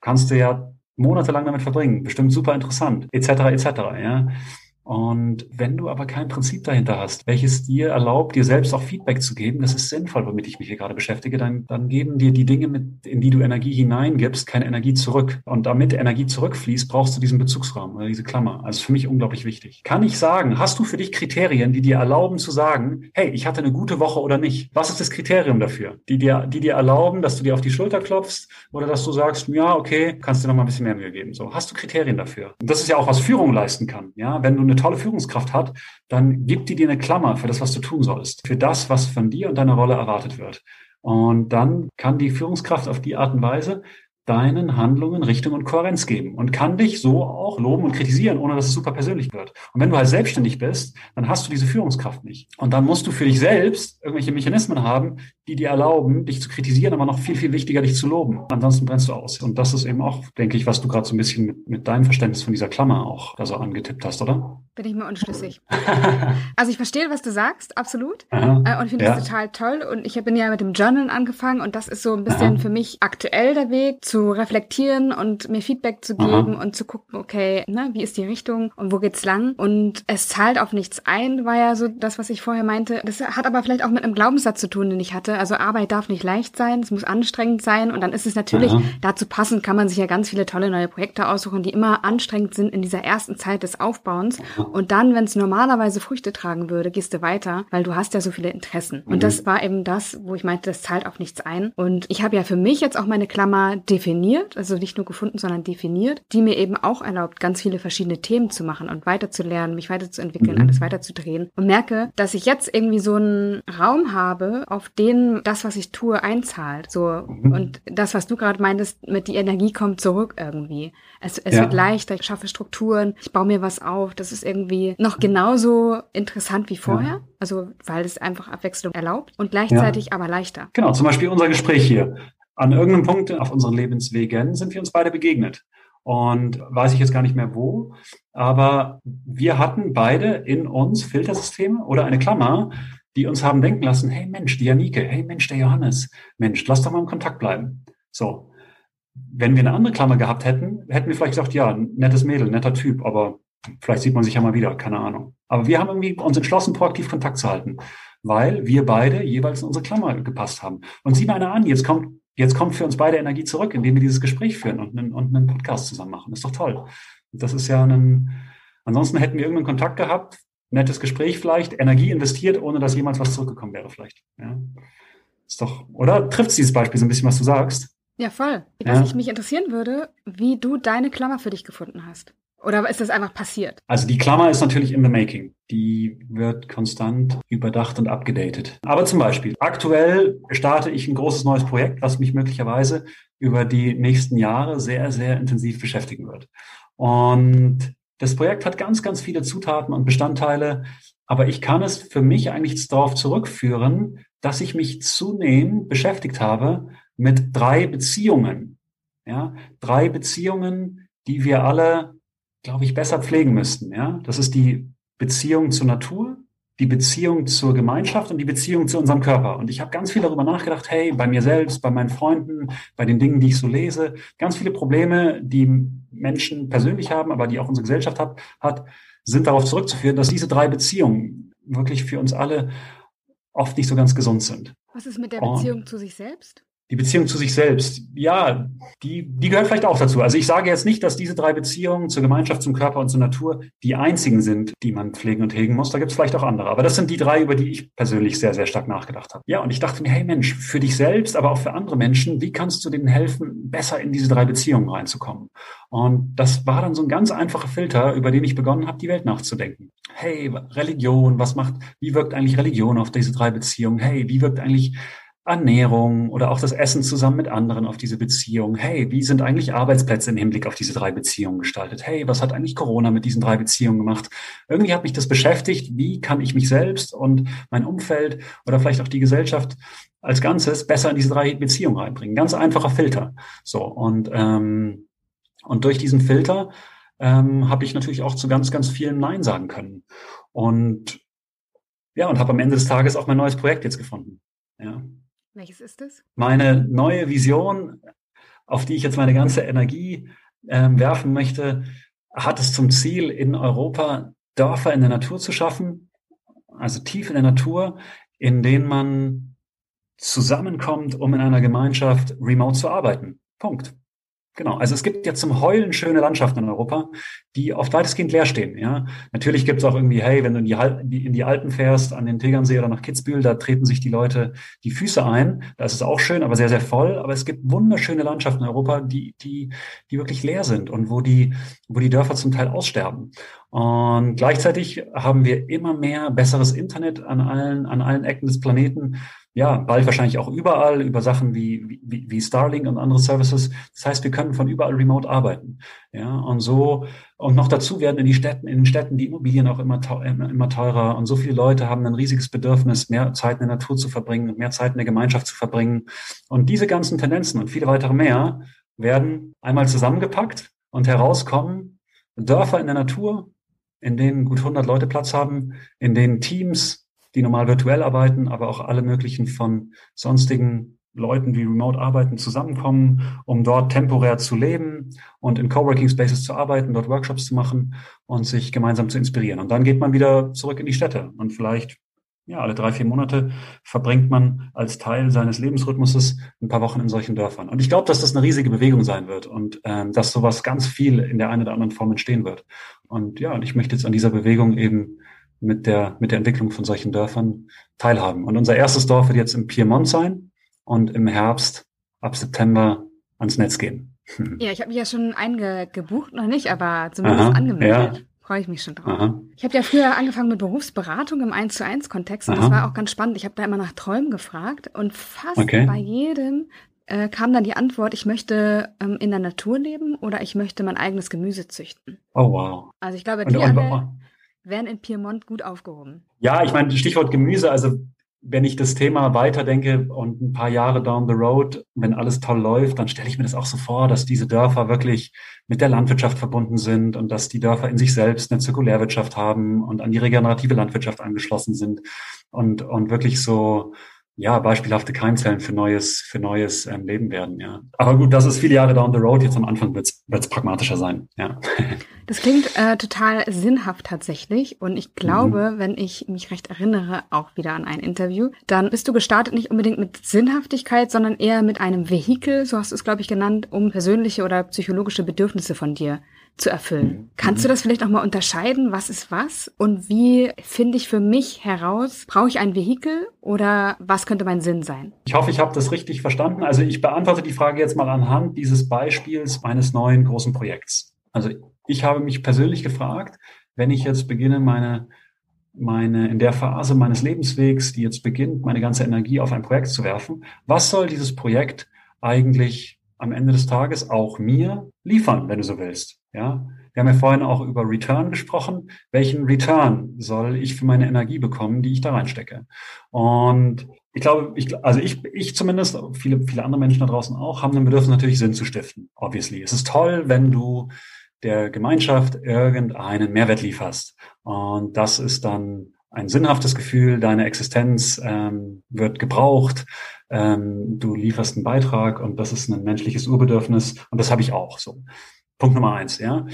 kannst du ja monatelang damit verbringen. Bestimmt super interessant, etc. etc. Ja. Und wenn du aber kein Prinzip dahinter hast, welches dir erlaubt, dir selbst auch Feedback zu geben, das ist sinnvoll, womit ich mich hier gerade beschäftige, dann, dann geben dir die Dinge, mit, in die du Energie hineingibst, keine Energie zurück. Und damit Energie zurückfließt, brauchst du diesen Bezugsraum oder diese Klammer. Also für mich unglaublich wichtig. Kann ich sagen, hast du für dich Kriterien, die dir erlauben zu sagen, hey, ich hatte eine gute Woche oder nicht? Was ist das Kriterium dafür? Die dir, die dir erlauben, dass du dir auf die Schulter klopfst oder dass du sagst, ja, okay, kannst du noch mal ein bisschen mehr Mühe geben. So, hast du Kriterien dafür? Und das ist ja auch, was Führung leisten kann. Ja, wenn du eine tolle Führungskraft hat, dann gibt die dir eine Klammer für das, was du tun sollst, für das, was von dir und deiner Rolle erwartet wird. Und dann kann die Führungskraft auf die Art und Weise deinen Handlungen Richtung und Kohärenz geben und kann dich so auch loben und kritisieren, ohne dass es super persönlich wird. Und wenn du halt selbstständig bist, dann hast du diese Führungskraft nicht. Und dann musst du für dich selbst irgendwelche Mechanismen haben, die dir erlauben, dich zu kritisieren, aber noch viel, viel wichtiger, dich zu loben. Ansonsten brennst du aus. Und das ist eben auch, denke ich, was du gerade so ein bisschen mit, mit deinem Verständnis von dieser Klammer auch da so angetippt hast, oder? Bin ich mir unschlüssig. also ich verstehe, was du sagst, absolut. Aha, äh, und finde ja. das total toll. Und ich bin ja mit dem Journal angefangen und das ist so ein bisschen Aha. für mich aktuell der Weg zu reflektieren und mir Feedback zu geben Aha. und zu gucken, okay, ne, wie ist die Richtung und wo geht's lang? Und es zahlt auf nichts ein, war ja so das, was ich vorher meinte. Das hat aber vielleicht auch mit einem Glaubenssatz zu tun, den ich hatte. Also Arbeit darf nicht leicht sein, es muss anstrengend sein und dann ist es natürlich dazu passend, kann man sich ja ganz viele tolle neue Projekte aussuchen, die immer anstrengend sind in dieser ersten Zeit des Aufbauens. Und dann, wenn es normalerweise Früchte tragen würde, gehst du weiter, weil du hast ja so viele Interessen. Und mhm. das war eben das, wo ich meinte, das zahlt auf nichts ein. Und ich habe ja für mich jetzt auch meine Klammer definiert also nicht nur gefunden, sondern definiert, die mir eben auch erlaubt, ganz viele verschiedene Themen zu machen und weiterzulernen, mich weiterzuentwickeln, mhm. alles weiterzudrehen und merke, dass ich jetzt irgendwie so einen Raum habe, auf den das, was ich tue, einzahlt. So mhm. und das, was du gerade meintest, mit die Energie kommt zurück irgendwie. Es, es ja. wird leichter, ich schaffe Strukturen, ich baue mir was auf. Das ist irgendwie noch genauso interessant wie vorher. Ja. Also weil es einfach Abwechslung erlaubt und gleichzeitig ja. aber leichter. Genau, zum Beispiel unser Gespräch hier an irgendeinem Punkt auf unseren Lebenswegen sind wir uns beide begegnet. Und weiß ich jetzt gar nicht mehr wo, aber wir hatten beide in uns Filtersysteme oder eine Klammer, die uns haben denken lassen, hey Mensch, die Janike, hey Mensch, der Johannes, Mensch, lass doch mal im Kontakt bleiben. So. Wenn wir eine andere Klammer gehabt hätten, hätten wir vielleicht gesagt, ja, nettes Mädel, netter Typ, aber vielleicht sieht man sich ja mal wieder, keine Ahnung. Aber wir haben irgendwie uns entschlossen, proaktiv Kontakt zu halten, weil wir beide jeweils in unsere Klammer gepasst haben. Und sieh mal einer an, jetzt kommt Jetzt kommt für uns beide Energie zurück, indem wir dieses Gespräch führen und einen, und einen Podcast zusammen machen. Das ist doch toll. Das ist ja ein, ansonsten hätten wir irgendeinen Kontakt gehabt, nettes Gespräch vielleicht, Energie investiert, ohne dass jemals was zurückgekommen wäre vielleicht. Ja. Ist doch, oder trifft dieses Beispiel so ein bisschen, was du sagst? Ja, voll. Was ja. ich mich interessieren würde, wie du deine Klammer für dich gefunden hast. Oder ist das einfach passiert? Also die Klammer ist natürlich in the making. Die wird konstant überdacht und abgedatet. Aber zum Beispiel, aktuell starte ich ein großes neues Projekt, was mich möglicherweise über die nächsten Jahre sehr, sehr intensiv beschäftigen wird. Und das Projekt hat ganz, ganz viele Zutaten und Bestandteile, aber ich kann es für mich eigentlich darauf zurückführen, dass ich mich zunehmend beschäftigt habe mit drei Beziehungen. Ja, drei Beziehungen, die wir alle glaube ich, besser pflegen müssten. Ja, das ist die Beziehung zur Natur, die Beziehung zur Gemeinschaft und die Beziehung zu unserem Körper. Und ich habe ganz viel darüber nachgedacht, hey, bei mir selbst, bei meinen Freunden, bei den Dingen, die ich so lese, ganz viele Probleme, die Menschen persönlich haben, aber die auch unsere Gesellschaft hat, hat sind darauf zurückzuführen, dass diese drei Beziehungen wirklich für uns alle oft nicht so ganz gesund sind. Was ist mit der Beziehung und, zu sich selbst? Die Beziehung zu sich selbst, ja, die, die gehört vielleicht auch dazu. Also ich sage jetzt nicht, dass diese drei Beziehungen zur Gemeinschaft, zum Körper und zur Natur die einzigen sind, die man pflegen und hegen muss. Da gibt es vielleicht auch andere. Aber das sind die drei, über die ich persönlich sehr, sehr stark nachgedacht habe. Ja, und ich dachte mir, hey Mensch, für dich selbst, aber auch für andere Menschen, wie kannst du denen helfen, besser in diese drei Beziehungen reinzukommen? Und das war dann so ein ganz einfacher Filter, über den ich begonnen habe, die Welt nachzudenken. Hey, Religion, was macht, wie wirkt eigentlich Religion auf diese drei Beziehungen? Hey, wie wirkt eigentlich Ernährung oder auch das Essen zusammen mit anderen auf diese Beziehung. Hey, wie sind eigentlich Arbeitsplätze im Hinblick auf diese drei Beziehungen gestaltet? Hey, was hat eigentlich Corona mit diesen drei Beziehungen gemacht? Irgendwie hat mich das beschäftigt. Wie kann ich mich selbst und mein Umfeld oder vielleicht auch die Gesellschaft als Ganzes besser in diese drei Beziehungen reinbringen? Ganz einfacher Filter. So und ähm, und durch diesen Filter ähm, habe ich natürlich auch zu ganz ganz vielen Nein sagen können und ja und habe am Ende des Tages auch mein neues Projekt jetzt gefunden. Ja. Welches ist es? Meine neue Vision, auf die ich jetzt meine ganze Energie äh, werfen möchte, hat es zum Ziel, in Europa Dörfer in der Natur zu schaffen, also tief in der Natur, in denen man zusammenkommt, um in einer Gemeinschaft remote zu arbeiten. Punkt. Genau, also es gibt ja zum Heulen schöne Landschaften in Europa, die oft weitestgehend leer stehen. Ja, natürlich gibt es auch irgendwie, hey, wenn du in die, in die Alpen fährst, an den Tegernsee oder nach Kitzbühel, da treten sich die Leute die Füße ein. Da ist es auch schön, aber sehr, sehr voll. Aber es gibt wunderschöne Landschaften in Europa, die, die, die wirklich leer sind und wo die, wo die Dörfer zum Teil aussterben. Und gleichzeitig haben wir immer mehr besseres Internet an allen, an allen Ecken des Planeten ja, bald wahrscheinlich auch überall über Sachen wie, wie, wie Starlink und andere Services. Das heißt, wir können von überall remote arbeiten. Ja, und so, und noch dazu werden in die Städten, in den Städten die Immobilien auch immer, immer teurer. Und so viele Leute haben ein riesiges Bedürfnis, mehr Zeit in der Natur zu verbringen, mehr Zeit in der Gemeinschaft zu verbringen. Und diese ganzen Tendenzen und viele weitere mehr werden einmal zusammengepackt und herauskommen Dörfer in der Natur, in denen gut 100 Leute Platz haben, in denen Teams die normal virtuell arbeiten, aber auch alle möglichen von sonstigen Leuten, die remote arbeiten, zusammenkommen, um dort temporär zu leben und in Coworking Spaces zu arbeiten, dort Workshops zu machen und sich gemeinsam zu inspirieren. Und dann geht man wieder zurück in die Städte und vielleicht ja, alle drei, vier Monate verbringt man als Teil seines Lebensrhythmuses ein paar Wochen in solchen Dörfern. Und ich glaube, dass das eine riesige Bewegung sein wird und ähm, dass sowas ganz viel in der einen oder anderen Form entstehen wird. Und ja, und ich möchte jetzt an dieser Bewegung eben mit der, mit der Entwicklung von solchen Dörfern teilhaben. Und unser erstes Dorf wird jetzt im Piemont sein und im Herbst ab September ans Netz gehen. Ja, ich habe mich ja schon eingebucht, noch nicht, aber zumindest Aha, angemeldet. Ja. Freue ich mich schon drauf. Aha. Ich habe ja früher angefangen mit Berufsberatung im 1 zu 1 Kontext und Aha. das war auch ganz spannend. Ich habe da immer nach Träumen gefragt und fast okay. bei jedem äh, kam dann die Antwort, ich möchte ähm, in der Natur leben oder ich möchte mein eigenes Gemüse züchten. Oh wow. Also ich glaube, die und, alle, wären in Piemont gut aufgehoben. Ja, ich meine, Stichwort Gemüse, also wenn ich das Thema weiterdenke und ein paar Jahre down the road, wenn alles toll läuft, dann stelle ich mir das auch so vor, dass diese Dörfer wirklich mit der Landwirtschaft verbunden sind und dass die Dörfer in sich selbst eine Zirkulärwirtschaft haben und an die regenerative Landwirtschaft angeschlossen sind und, und wirklich so ja, beispielhafte Keimzellen für neues, für neues ähm, Leben werden, ja. Aber gut, das ist viele Jahre down the road. Jetzt am Anfang wird es pragmatischer sein, ja. Das klingt äh, total sinnhaft tatsächlich. Und ich glaube, mhm. wenn ich mich recht erinnere, auch wieder an ein Interview, dann bist du gestartet nicht unbedingt mit Sinnhaftigkeit, sondern eher mit einem Vehikel, so hast du es, glaube ich, genannt, um persönliche oder psychologische Bedürfnisse von dir zu erfüllen. Mhm. Kannst du das vielleicht auch mal unterscheiden? Was ist was? Und wie finde ich für mich heraus, brauche ich ein Vehikel oder was könnte mein Sinn sein? Ich hoffe, ich habe das richtig verstanden. Also ich beantworte die Frage jetzt mal anhand dieses Beispiels meines neuen großen Projekts. Also ich habe mich persönlich gefragt, wenn ich jetzt beginne, meine meine, in der Phase meines Lebenswegs, die jetzt beginnt, meine ganze Energie auf ein Projekt zu werfen, was soll dieses Projekt eigentlich am Ende des Tages auch mir liefern, wenn du so willst? Ja, wir haben ja vorhin auch über Return gesprochen. Welchen Return soll ich für meine Energie bekommen, die ich da reinstecke? Und ich glaube, ich, also ich, ich zumindest, viele, viele andere Menschen da draußen auch, haben ein Bedürfnis natürlich Sinn zu stiften. Obviously. Es ist toll, wenn du der Gemeinschaft irgendeinen Mehrwert lieferst. Und das ist dann ein sinnhaftes Gefühl, deine Existenz ähm, wird gebraucht, ähm, du lieferst einen Beitrag und das ist ein menschliches Urbedürfnis und das habe ich auch so. Punkt Nummer eins, ja.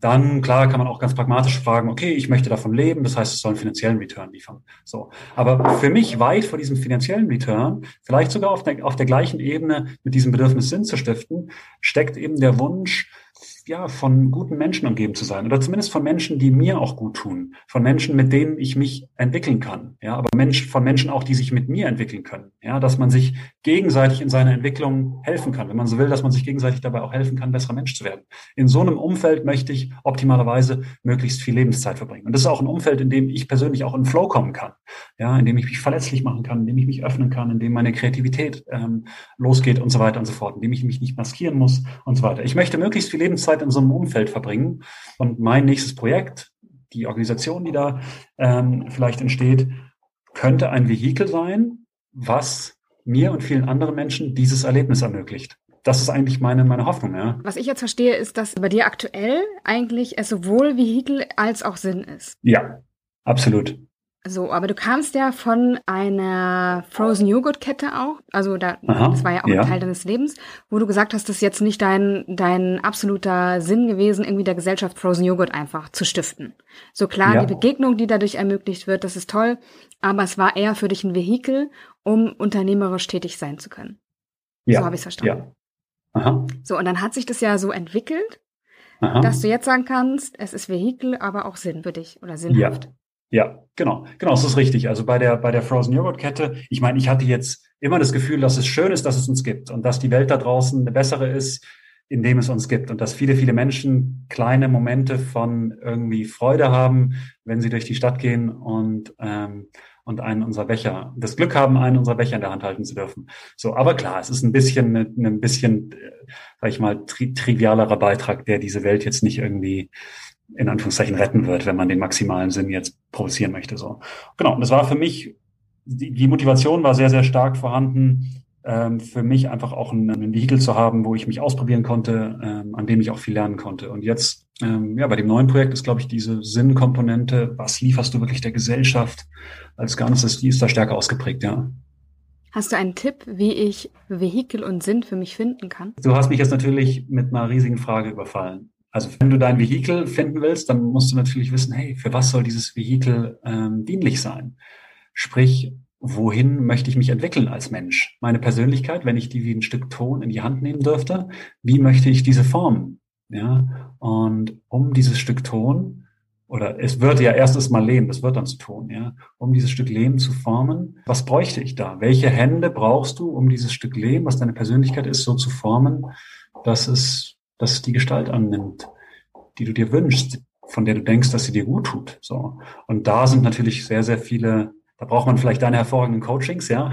Dann, klar, kann man auch ganz pragmatisch fragen, okay, ich möchte davon leben, das heißt, es soll einen finanziellen Return liefern. So. Aber für mich weit vor diesem finanziellen Return, vielleicht sogar auf der, auf der gleichen Ebene mit diesem Bedürfnis Sinn zu stiften, steckt eben der Wunsch, ja, von guten Menschen umgeben zu sein oder zumindest von Menschen, die mir auch gut tun, von Menschen, mit denen ich mich entwickeln kann, ja, aber Mensch, von Menschen auch, die sich mit mir entwickeln können, ja, dass man sich gegenseitig in seiner Entwicklung helfen kann, wenn man so will, dass man sich gegenseitig dabei auch helfen kann, besserer Mensch zu werden. In so einem Umfeld möchte ich optimalerweise möglichst viel Lebenszeit verbringen. Und das ist auch ein Umfeld, in dem ich persönlich auch in Flow kommen kann, ja, in dem ich mich verletzlich machen kann, in dem ich mich öffnen kann, in dem meine Kreativität ähm, losgeht und so weiter und so fort, in dem ich mich nicht maskieren muss und so weiter. Ich möchte möglichst viel Lebenszeit Zeit in so einem Umfeld verbringen. Und mein nächstes Projekt, die Organisation, die da ähm, vielleicht entsteht, könnte ein Vehikel sein, was mir und vielen anderen Menschen dieses Erlebnis ermöglicht. Das ist eigentlich meine, meine Hoffnung, ja. Was ich jetzt verstehe, ist, dass bei dir aktuell eigentlich es sowohl Vehikel als auch Sinn ist. Ja, absolut. So, aber du kamst ja von einer Frozen Joghurt Kette auch, also da, Aha, das war ja auch ja. ein Teil deines Lebens, wo du gesagt hast, das ist jetzt nicht dein dein absoluter Sinn gewesen, irgendwie der Gesellschaft Frozen Joghurt einfach zu stiften. So klar, ja. die Begegnung, die dadurch ermöglicht wird, das ist toll, aber es war eher für dich ein Vehikel, um unternehmerisch tätig sein zu können. Ja. So habe ich es verstanden. Ja. Aha. So, und dann hat sich das ja so entwickelt, Aha. dass du jetzt sagen kannst, es ist Vehikel, aber auch Sinn für dich oder sinnhaft. Ja. Ja, genau, genau, das ist richtig. Also bei der bei der Frozen Yogurt Kette, ich meine, ich hatte jetzt immer das Gefühl, dass es schön ist, dass es uns gibt und dass die Welt da draußen eine bessere ist, indem es uns gibt und dass viele viele Menschen kleine Momente von irgendwie Freude haben, wenn sie durch die Stadt gehen und ähm, und einen unserer Becher, das Glück haben, einen unserer Becher in der Hand halten zu dürfen. So, aber klar, es ist ein bisschen, ein bisschen, äh, sag ich mal, tri trivialerer Beitrag, der diese Welt jetzt nicht irgendwie in Anführungszeichen retten wird, wenn man den maximalen Sinn jetzt provozieren möchte. So genau. Und das war für mich die, die Motivation war sehr sehr stark vorhanden. Ähm, für mich einfach auch ein, ein Vehikel zu haben, wo ich mich ausprobieren konnte, ähm, an dem ich auch viel lernen konnte. Und jetzt, ähm, ja, bei dem neuen Projekt ist, glaube ich, diese Sinnkomponente, was lieferst du wirklich der Gesellschaft als Ganzes, die ist da stärker ausgeprägt, ja. Hast du einen Tipp, wie ich Vehikel und Sinn für mich finden kann? Du hast mich jetzt natürlich mit einer riesigen Frage überfallen. Also wenn du dein Vehikel finden willst, dann musst du natürlich wissen, hey, für was soll dieses Vehikel ähm, dienlich sein? Sprich, wohin möchte ich mich entwickeln als Mensch? Meine Persönlichkeit, wenn ich die wie ein Stück Ton in die Hand nehmen dürfte, wie möchte ich diese formen? Ja, und um dieses Stück Ton, oder es wird ja erstes mal Lehm, das wird dann zu Ton, ja, um dieses Stück Lehm zu formen, was bräuchte ich da? Welche Hände brauchst du, um dieses Stück Lehm, was deine Persönlichkeit ist, so zu formen, dass es dass es die Gestalt annimmt, die du dir wünschst, von der du denkst, dass sie dir gut tut. So. Und da sind natürlich sehr, sehr viele da braucht man vielleicht deine hervorragenden Coachings, ja.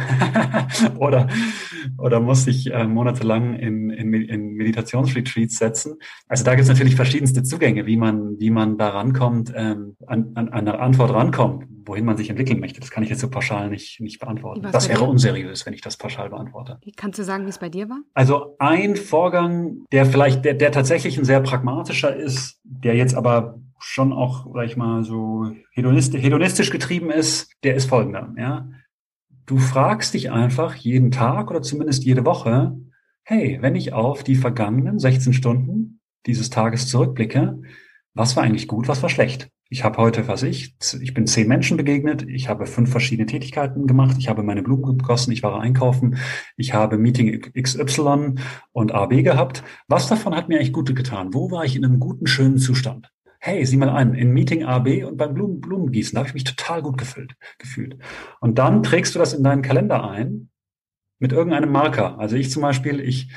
oder, oder muss sich äh, monatelang in, in, in Meditationsretreats setzen. Also da gibt es natürlich verschiedenste Zugänge, wie man, wie man da rankommt, ähm, an, an, an eine Antwort rankommt, wohin man sich entwickeln möchte. Das kann ich jetzt so pauschal nicht, nicht beantworten. Das wäre unseriös, wenn ich das pauschal beantworte. Kannst du sagen, wie es bei dir war? Also ein Vorgang, der vielleicht, der, der tatsächlich ein sehr pragmatischer ist, der jetzt aber schon auch, sag ich mal, so hedonistisch, hedonistisch getrieben ist, der ist folgender, ja. Du fragst dich einfach jeden Tag oder zumindest jede Woche, hey, wenn ich auf die vergangenen 16 Stunden dieses Tages zurückblicke, was war eigentlich gut, was war schlecht? Ich habe heute, was ich, ich bin zehn Menschen begegnet, ich habe fünf verschiedene Tätigkeiten gemacht, ich habe meine Blumen gegossen, ich war einkaufen, ich habe Meeting XY und AB gehabt. Was davon hat mir eigentlich gut getan? Wo war ich in einem guten, schönen Zustand? Hey, sieh mal an, in Meeting AB und beim Blumen, Blumengießen, da habe ich mich total gut gefüllt, gefühlt. Und dann trägst du das in deinen Kalender ein mit irgendeinem Marker. Also ich zum Beispiel, ich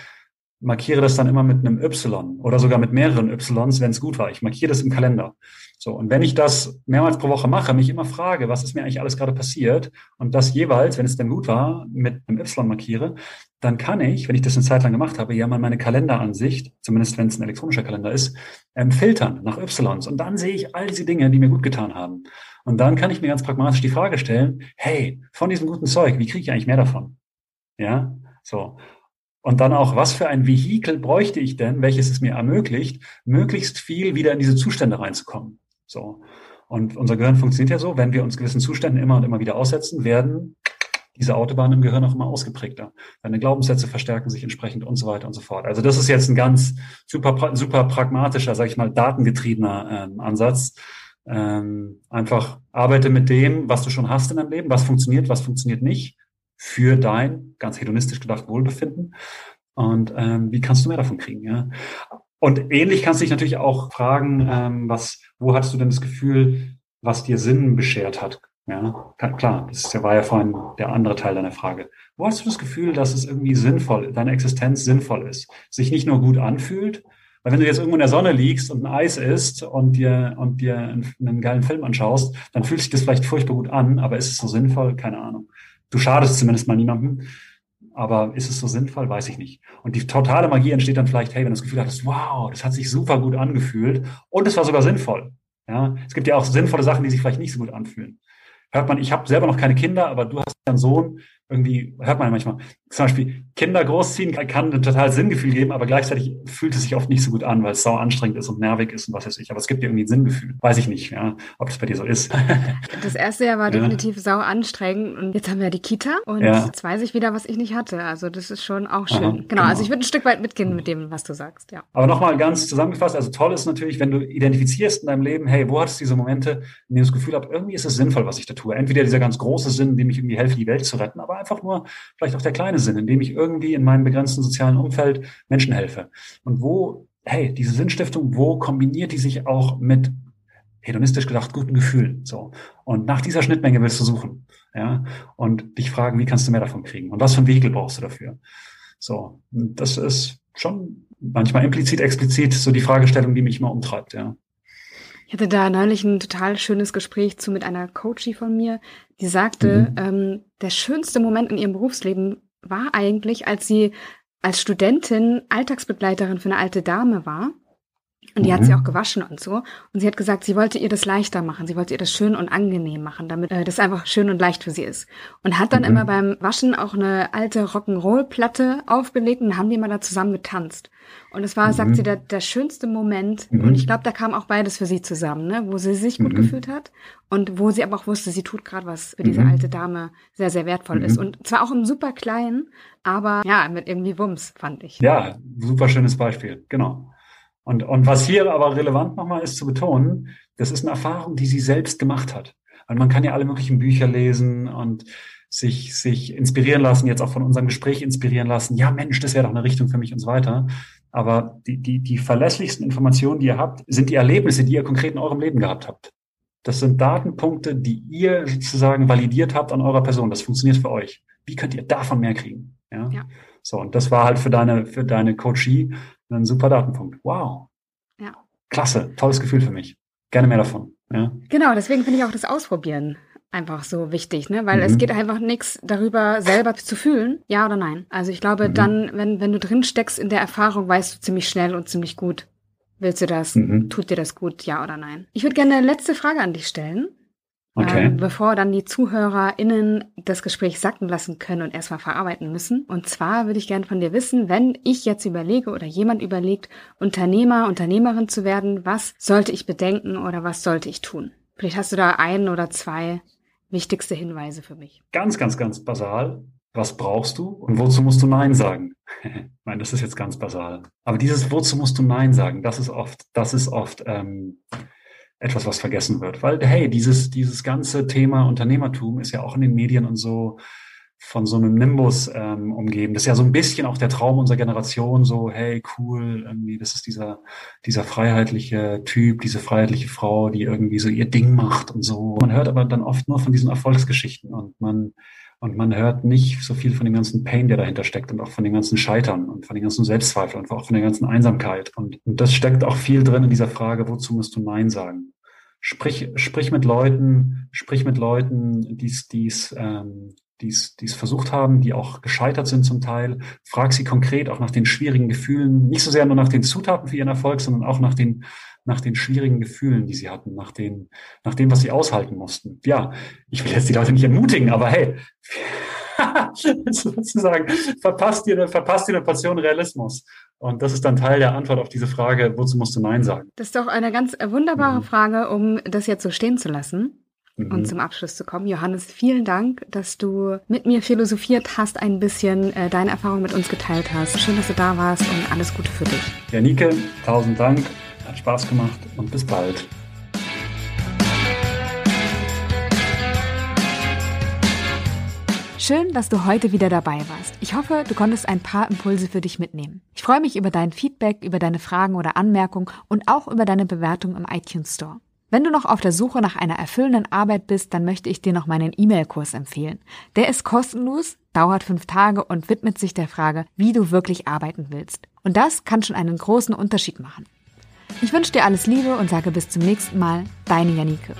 markiere das dann immer mit einem Y oder sogar mit mehreren Ys, wenn es gut war. Ich markiere das im Kalender. So, und wenn ich das mehrmals pro Woche mache, mich immer frage, was ist mir eigentlich alles gerade passiert und das jeweils, wenn es denn gut war, mit einem Y markiere, dann kann ich, wenn ich das eine Zeit lang gemacht habe, ja mal meine Kalenderansicht, zumindest wenn es ein elektronischer Kalender ist, ähm, filtern nach Ys. Und dann sehe ich all diese Dinge, die mir gut getan haben. Und dann kann ich mir ganz pragmatisch die Frage stellen, hey, von diesem guten Zeug, wie kriege ich eigentlich mehr davon? Ja, so. Und dann auch, was für ein Vehikel bräuchte ich denn, welches es mir ermöglicht, möglichst viel wieder in diese Zustände reinzukommen. So. Und unser Gehirn funktioniert ja so, wenn wir uns gewissen Zuständen immer und immer wieder aussetzen, werden diese Autobahn im Gehirn auch immer ausgeprägter. Deine Glaubenssätze verstärken sich entsprechend und so weiter und so fort. Also das ist jetzt ein ganz super, super pragmatischer, sage ich mal, datengetriebener ähm, Ansatz. Ähm, einfach arbeite mit dem, was du schon hast in deinem Leben, was funktioniert, was funktioniert nicht, für dein, ganz hedonistisch gedacht, Wohlbefinden. Und ähm, wie kannst du mehr davon kriegen? Ja? Und ähnlich kannst du dich natürlich auch fragen, ähm, was, wo hattest du denn das Gefühl, was dir Sinn beschert hat? Ja, klar, das war ja vorhin der andere Teil deiner Frage. Wo hast du das Gefühl, dass es irgendwie sinnvoll, deine Existenz sinnvoll ist? Sich nicht nur gut anfühlt, weil wenn du jetzt irgendwo in der Sonne liegst und ein Eis isst und dir, und dir einen, einen geilen Film anschaust, dann fühlt sich das vielleicht furchtbar gut an, aber ist es so sinnvoll? Keine Ahnung. Du schadest zumindest mal niemandem. Aber ist es so sinnvoll? Weiß ich nicht. Und die totale Magie entsteht dann vielleicht, hey, wenn du das Gefühl hattest, wow, das hat sich super gut angefühlt und es war sogar sinnvoll. Ja, es gibt ja auch sinnvolle Sachen, die sich vielleicht nicht so gut anfühlen. Hört man, ich habe selber noch keine Kinder, aber du hast einen Sohn, irgendwie hört man manchmal, zum Beispiel Kinder großziehen kann ein total Sinngefühl geben, aber gleichzeitig fühlt es sich oft nicht so gut an, weil es sau anstrengend ist und nervig ist und was weiß ich. Aber es gibt ja irgendwie ein Sinngefühl. Weiß ich nicht, ja, ob das bei dir so ist. Das erste Jahr war ja. definitiv sau anstrengend und jetzt haben wir ja die Kita und ja. jetzt weiß ich wieder, was ich nicht hatte. Also das ist schon auch schön. Aha, genau, genau, also ich würde ein Stück weit mitgehen mit dem, was du sagst, ja. Aber nochmal ganz zusammengefasst, also toll ist natürlich, wenn du identifizierst in deinem Leben, hey, wo hattest du diese Momente, in denen du das Gefühl hast, irgendwie ist es sinnvoll, was ich da tue. Entweder dieser ganz große Sinn, in dem ich irgendwie helfe, die Welt zu retten, aber einfach nur vielleicht auch der kleine Sinn, in dem ich irgendwie in meinem begrenzten sozialen Umfeld Menschen helfe. Und wo, hey, diese Sinnstiftung, wo kombiniert die sich auch mit hedonistisch gedacht guten Gefühlen? So. Und nach dieser Schnittmenge willst du suchen, ja, und dich fragen, wie kannst du mehr davon kriegen? Und was für ein Vehikel brauchst du dafür? So. Und das ist schon manchmal implizit, explizit so die Fragestellung, die mich immer umtreibt, ja. Ich hatte da neulich ein total schönes Gespräch zu mit einer Coachie von mir, die sagte, mhm. ähm, der schönste Moment in ihrem Berufsleben war eigentlich, als sie als Studentin Alltagsbegleiterin für eine alte Dame war und die mhm. hat sie mhm. auch gewaschen und so. Und sie hat gesagt, sie wollte ihr das leichter machen. Sie wollte ihr das schön und angenehm machen, damit äh, das einfach schön und leicht für sie ist. Und hat dann mhm. immer beim Waschen auch eine alte Rock'n'Roll-Platte aufgelegt und haben die immer da zusammen getanzt. Und es war, mhm. sagt sie, der, der schönste Moment. Mhm. Und ich glaube, da kam auch beides für sie zusammen, ne? wo sie sich gut mhm. gefühlt hat und wo sie aber auch wusste, sie tut gerade was für diese alte Dame sehr, sehr wertvoll ist. Und zwar auch im super kleinen, aber ja, mit irgendwie Wumms, fand ich. Ja, super schönes Beispiel, genau. Und, und was hier aber relevant nochmal ist zu betonen, das ist eine Erfahrung, die sie selbst gemacht hat. Weil man kann ja alle möglichen Bücher lesen und sich, sich inspirieren lassen, jetzt auch von unserem Gespräch inspirieren lassen. Ja, Mensch, das wäre doch eine Richtung für mich und so weiter. Aber die, die, die verlässlichsten Informationen, die ihr habt, sind die Erlebnisse, die ihr konkret in eurem Leben gehabt habt. Das sind Datenpunkte, die ihr sozusagen validiert habt an eurer Person. Das funktioniert für euch. Wie könnt ihr davon mehr kriegen? Ja. ja. So, und das war halt für deine, für deine Coachie ein super Datenpunkt. Wow. Ja. Klasse. Tolles Gefühl für mich. Gerne mehr davon. Ja. Genau, deswegen finde ich auch das Ausprobieren einfach so wichtig, ne? Weil mhm. es geht einfach nichts darüber, selber zu fühlen, ja oder nein. Also ich glaube, mhm. dann, wenn, wenn du drin steckst in der Erfahrung, weißt du ziemlich schnell und ziemlich gut, willst du das, mhm. tut dir das gut, ja oder nein. Ich würde gerne eine letzte Frage an dich stellen. Okay. Ähm, bevor dann die ZuhörerInnen das Gespräch sacken lassen können und erstmal verarbeiten müssen. Und zwar würde ich gerne von dir wissen, wenn ich jetzt überlege oder jemand überlegt, Unternehmer, Unternehmerin zu werden, was sollte ich bedenken oder was sollte ich tun? Vielleicht hast du da einen oder zwei wichtigste Hinweise für mich. Ganz, ganz, ganz basal. Was brauchst du und wozu musst du Nein sagen? meine, das ist jetzt ganz basal. Aber dieses Wozu musst du Nein sagen, das ist oft, das ist oft ähm, etwas, was vergessen wird. Weil, hey, dieses, dieses ganze Thema Unternehmertum ist ja auch in den Medien und so von so einem Nimbus ähm, umgeben. Das ist ja so ein bisschen auch der Traum unserer Generation, so, hey, cool, irgendwie, das ist dieser, dieser freiheitliche Typ, diese freiheitliche Frau, die irgendwie so ihr Ding macht und so. Man hört aber dann oft nur von diesen Erfolgsgeschichten und man, und man hört nicht so viel von dem ganzen Pain, der dahinter steckt und auch von den ganzen Scheitern und von den ganzen Selbstzweifeln und auch von der ganzen Einsamkeit. Und, und das steckt auch viel drin in dieser Frage, wozu musst du Nein sagen? Sprich, sprich mit Leuten, sprich mit Leuten, die es ähm, die's, die's versucht haben, die auch gescheitert sind zum Teil. Frag sie konkret auch nach den schwierigen Gefühlen, nicht so sehr nur nach den Zutaten für ihren Erfolg, sondern auch nach den nach den schwierigen Gefühlen, die sie hatten, nach, den, nach dem, was sie aushalten mussten. Ja, ich will jetzt die Leute nicht ermutigen, aber hey, sozusagen, verpasst dir, eine, verpasst dir eine Portion Realismus. Und das ist dann Teil der Antwort auf diese Frage, wozu musst du Nein sagen? Das ist doch eine ganz wunderbare mhm. Frage, um das jetzt so stehen zu lassen. Mhm. und zum Abschluss zu kommen. Johannes, vielen Dank, dass du mit mir philosophiert hast, ein bisschen äh, deine Erfahrung mit uns geteilt hast. Schön, dass du da warst und alles Gute für dich. Ja, Nike, tausend Dank. Hat Spaß gemacht und bis bald. Schön, dass du heute wieder dabei warst. Ich hoffe, du konntest ein paar Impulse für dich mitnehmen. Ich freue mich über dein Feedback, über deine Fragen oder Anmerkungen und auch über deine Bewertung im iTunes Store. Wenn du noch auf der Suche nach einer erfüllenden Arbeit bist, dann möchte ich dir noch meinen E-Mail-Kurs empfehlen. Der ist kostenlos, dauert fünf Tage und widmet sich der Frage, wie du wirklich arbeiten willst. Und das kann schon einen großen Unterschied machen. Ich wünsche dir alles Liebe und sage bis zum nächsten Mal, deine Janike.